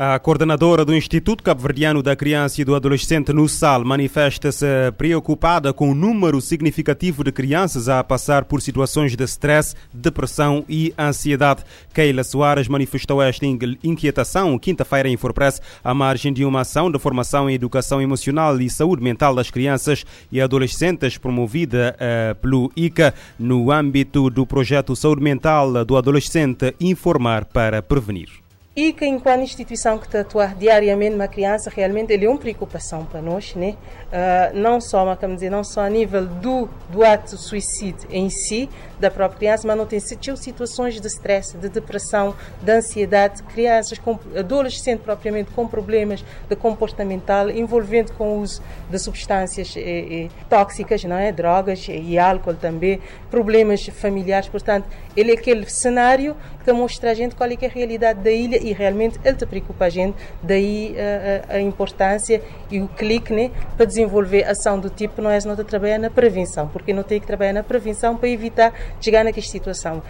A coordenadora do Instituto Cabo-Verdiano da Criança e do Adolescente no SAL manifesta-se preocupada com o número significativo de crianças a passar por situações de stress, depressão e ansiedade. Keila Soares manifestou esta inquietação quinta-feira em Forpress à margem de uma ação de formação em educação emocional e saúde mental das crianças e adolescentes promovida uh, pelo ICA no âmbito do projeto Saúde Mental do Adolescente Informar para Prevenir e que enquanto instituição que atuar diariamente uma criança realmente ele é uma preocupação para nós né? Uh, não só mas dizer não só a nível do do ato suicídio em si da própria criança mas não tem situações de stress de depressão de ansiedade crianças com adolescentes propriamente com problemas de comportamental envolvendo com o uso de substâncias eh, eh, tóxicas não é? Drogas e álcool também problemas familiares. Portanto ele é aquele cenário que mostra a gente qual é, é a realidade da ilha e realmente ele te preocupa a gente, daí a, a, a importância e o clique né, para desenvolver ação do tipo não trabalhar na prevenção, porque não tem que trabalhar na prevenção para evitar chegar naquela situação.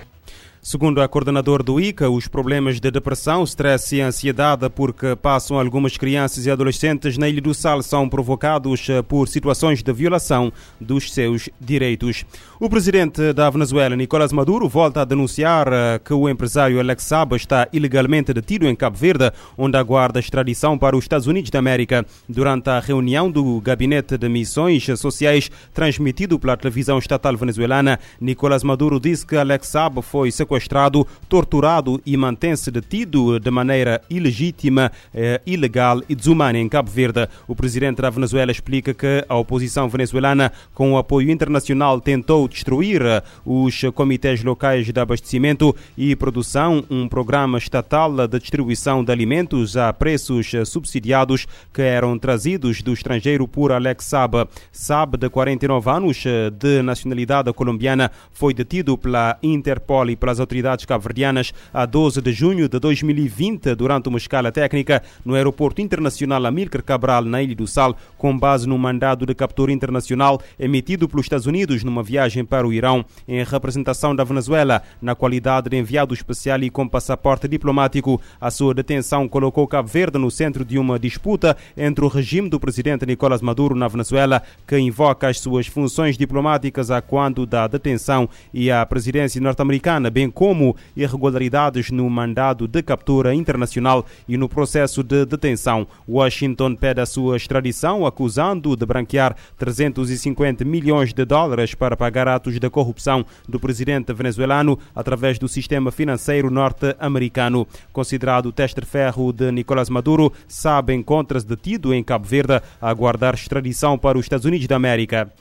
Segundo a coordenadora do ICA, os problemas de depressão, stress e ansiedade porque passam algumas crianças e adolescentes na Ilha do Sal são provocados eh, por situações de violação dos seus direitos. O presidente da Venezuela, Nicolás Maduro, volta a denunciar eh, que o empresário Alex Saba está ilegalmente detido em Cabo Verde, onde aguarda extradição para os Estados Unidos da América. Durante a reunião do Gabinete de Missões Sociais transmitido pela televisão estatal venezuelana, Nicolás Maduro disse que Alex Saba foi sequestrado sequestrado, torturado e mantém-se detido de maneira ilegítima, eh, ilegal e desumana em Cabo Verde. O presidente da Venezuela explica que a oposição venezuelana, com o apoio internacional, tentou destruir eh, os comitês locais de abastecimento e produção, um programa estatal de distribuição de alimentos a preços eh, subsidiados que eram trazidos do estrangeiro por Alex Saab. Saab, de 49 anos, eh, de nacionalidade colombiana, foi detido pela Interpol e pelas autoridades cabo-verdianas a 12 de junho de 2020 durante uma escala técnica no Aeroporto Internacional Amílcar Cabral, na Ilha do Sal, com base no mandado de captura internacional emitido pelos Estados Unidos numa viagem para o Irão, em representação da Venezuela, na qualidade de enviado especial e com passaporte diplomático. A sua detenção colocou Cabo Verde no centro de uma disputa entre o regime do presidente Nicolás Maduro na Venezuela, que invoca as suas funções diplomáticas a quando da detenção, e a presidência norte-americana, bem como irregularidades no mandado de captura internacional e no processo de detenção. Washington pede a sua extradição, acusando de branquear 350 milhões de dólares para pagar atos de corrupção do presidente venezuelano através do sistema financeiro norte-americano. Considerado teste-ferro de Nicolás Maduro, Sabe encontra-se detido em Cabo Verde a aguardar extradição para os Estados Unidos da América.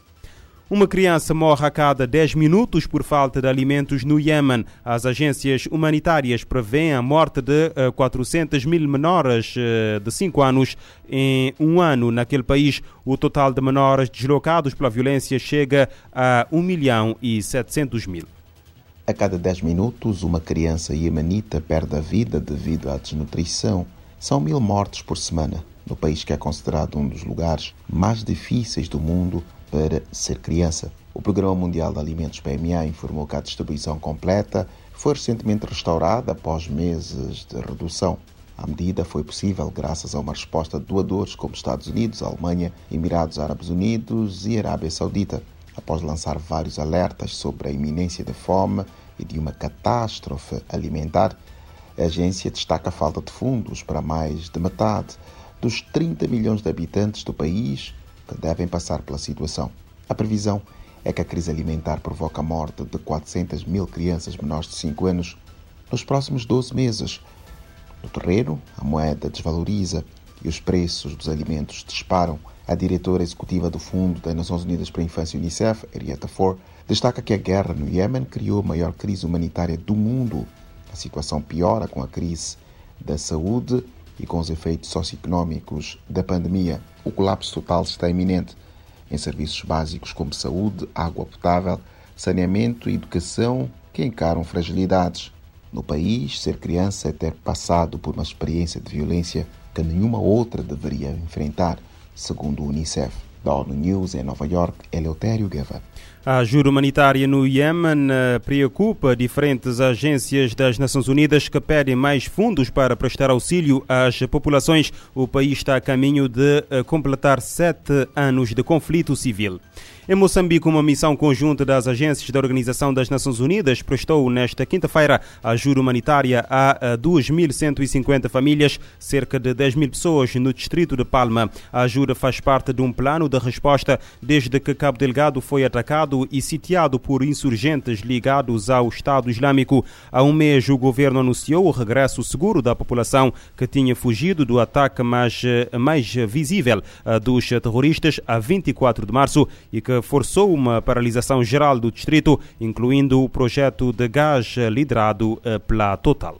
Uma criança morre a cada 10 minutos por falta de alimentos no Iêmen. As agências humanitárias prevêem a morte de 400 eh, mil menores eh, de 5 anos em um ano naquele país. O total de menores deslocados pela violência chega a 1 milhão e 700 mil. A cada 10 minutos, uma criança iemenita perde a vida devido à desnutrição. São mil mortes por semana no país que é considerado um dos lugares mais difíceis do mundo para ser criança. O Programa Mundial de Alimentos PMA informou que a distribuição completa foi recentemente restaurada após meses de redução. A medida foi possível graças a uma resposta de doadores como Estados Unidos, Alemanha, Emirados Árabes Unidos e Arábia Saudita, após lançar vários alertas sobre a iminência da fome e de uma catástrofe alimentar. A agência destaca a falta de fundos para mais de metade dos 30 milhões de habitantes do país que devem passar pela situação. A previsão é que a crise alimentar provoca a morte de 400 mil crianças menores de 5 anos nos próximos 12 meses. No terreno, a moeda desvaloriza e os preços dos alimentos disparam. A diretora executiva do Fundo das Nações Unidas para a Infância UNICEF, Henrietta Ford, destaca que a guerra no Iêmen criou a maior crise humanitária do mundo. A situação piora com a crise da saúde e com os efeitos socioeconómicos da pandemia, o colapso total está iminente em serviços básicos como saúde, água potável, saneamento e educação que encaram fragilidades. No país, ser criança é ter passado por uma experiência de violência que nenhuma outra deveria enfrentar, segundo o Unicef. News em Nova York, Eleutério Guevara. A ajuda humanitária no Iêmen eh, preocupa diferentes agências das Nações Unidas que pedem mais fundos para prestar auxílio às populações. O país está a caminho de eh, completar sete anos de conflito civil. Em Moçambique, uma missão conjunta das agências da Organização das Nações Unidas prestou nesta quinta-feira ajuda humanitária a 2.150 famílias, cerca de 10 mil pessoas no distrito de Palma. A ajuda faz parte de um plano de resposta desde que Cabo Delgado foi atacado e sitiado por insurgentes ligados ao Estado Islâmico. Há um mês, o governo anunciou o regresso seguro da população que tinha fugido do ataque mais, mais visível dos terroristas a 24 de março e que forçou uma paralisação geral do distrito, incluindo o projeto de gás liderado eh, pela Total.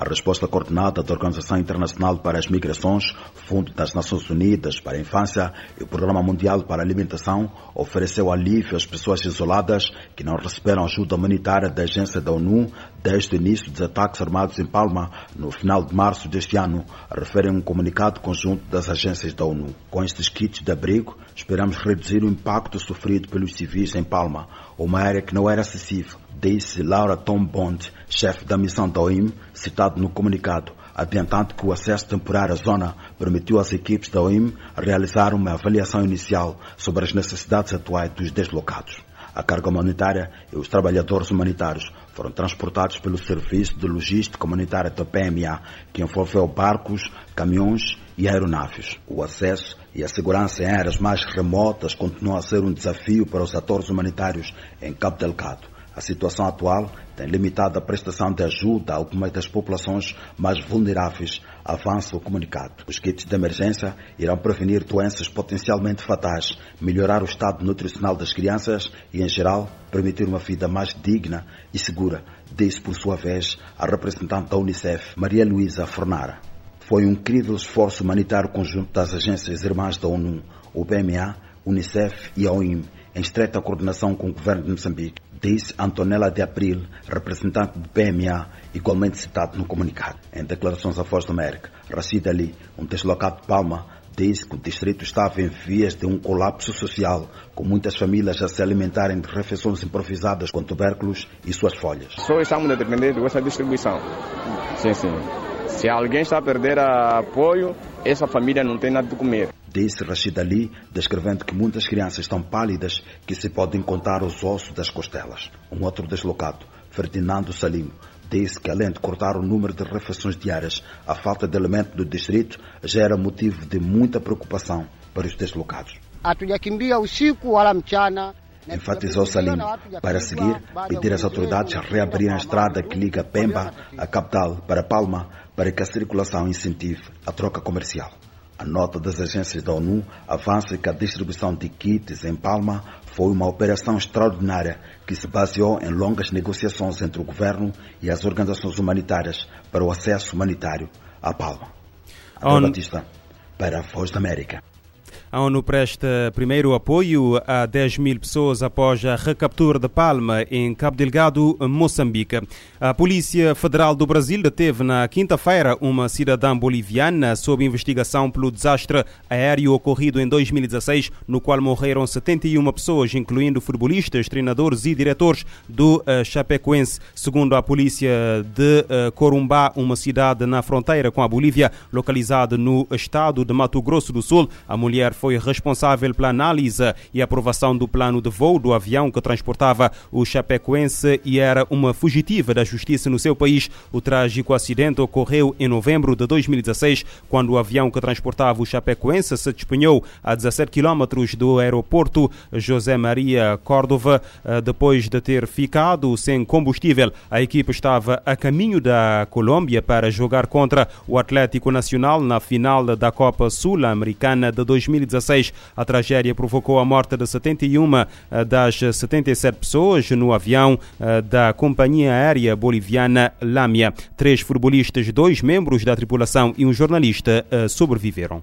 A resposta coordenada da Organização Internacional para as Migrações, Fundo das Nações Unidas para a Infância e o Programa Mundial para a Alimentação ofereceu alívio às pessoas isoladas que não receberam ajuda humanitária da agência da ONU desde o início dos ataques armados em Palma no final de março deste ano, refere um comunicado conjunto das agências da ONU. Com estes kits de abrigo, esperamos reduzir o impacto sofrido pelos civis em Palma, uma área que não era acessível disse Laura Tom Bond, chefe da missão da OIM, citado no comunicado, adiantando que o acesso temporário à zona permitiu às equipes da OIM realizar uma avaliação inicial sobre as necessidades atuais dos deslocados. A carga humanitária e os trabalhadores humanitários foram transportados pelo Serviço de Logística Humanitária da PMA, que envolveu barcos, caminhões e aeronaves. O acesso e a segurança em áreas mais remotas continuam a ser um desafio para os atores humanitários em Cabo Delgado. A situação atual tem limitado a prestação de ajuda a algumas das populações mais vulneráveis, avança o comunicado. Os kits de emergência irão prevenir doenças potencialmente fatais, melhorar o estado nutricional das crianças e, em geral, permitir uma vida mais digna e segura, disse por sua vez a representante da Unicef, Maria Luísa Fornara. Foi um incrível esforço humanitário conjunto das agências irmãs da ONU, o PMA, Unicef e a OIM, em estreita coordenação com o governo de Moçambique disse Antonella de April, representante do PMA, igualmente citado no comunicado. Em declarações à Voz da América, Rashid Ali, um deslocado de Palma, disse que o distrito estava em vias de um colapso social, com muitas famílias a se alimentarem de refeições improvisadas com tubérculos e suas folhas. Só estamos dependendo dessa distribuição. Sim, sim. Se alguém está a perder apoio, essa família não tem nada de comer disse Rashid Ali, descrevendo que muitas crianças estão pálidas que se podem contar os ossos das costelas. Um outro deslocado, Ferdinando Salim, disse que além de cortar o número de refeições diárias, a falta de alimento do distrito já era motivo de muita preocupação para os deslocados. Enfatizou Salim. Para seguir, pedir às autoridades a reabrirem a estrada que liga Pemba, a capital, para Palma, para que a circulação incentive a troca comercial. A nota das agências da ONU avança que a distribuição de kits em Palma foi uma operação extraordinária que se baseou em longas negociações entre o governo e as organizações humanitárias para o acesso humanitário à Palma. André Batista, para a Voz da América. A ONU presta primeiro apoio a 10 mil pessoas após a recaptura de Palma, em Cabo Delgado, Moçambique. A Polícia Federal do Brasil deteve na quinta-feira uma cidadã boliviana sob investigação pelo desastre aéreo ocorrido em 2016, no qual morreram 71 pessoas, incluindo futebolistas, treinadores e diretores do uh, Chapecoense. Segundo a polícia de uh, Corumbá, uma cidade na fronteira com a Bolívia, localizada no estado de Mato Grosso do Sul, a mulher foi responsável pela análise e aprovação do plano de voo do avião que transportava o chapecoense e era uma fugitiva da justiça no seu país. O trágico acidente ocorreu em novembro de 2016, quando o avião que transportava o chapecoense se despenhou a 17 quilómetros do aeroporto José Maria Córdova. Eh, depois de ter ficado sem combustível, a equipe estava a caminho da Colômbia para jogar contra o Atlético Nacional na final da Copa Sul-Americana de 2016. 2016. A tragédia provocou a morte de 71 eh, das 77 pessoas no avião eh, da companhia aérea boliviana Lamia. Três futebolistas, dois membros da tripulação e um jornalista eh, sobreviveram.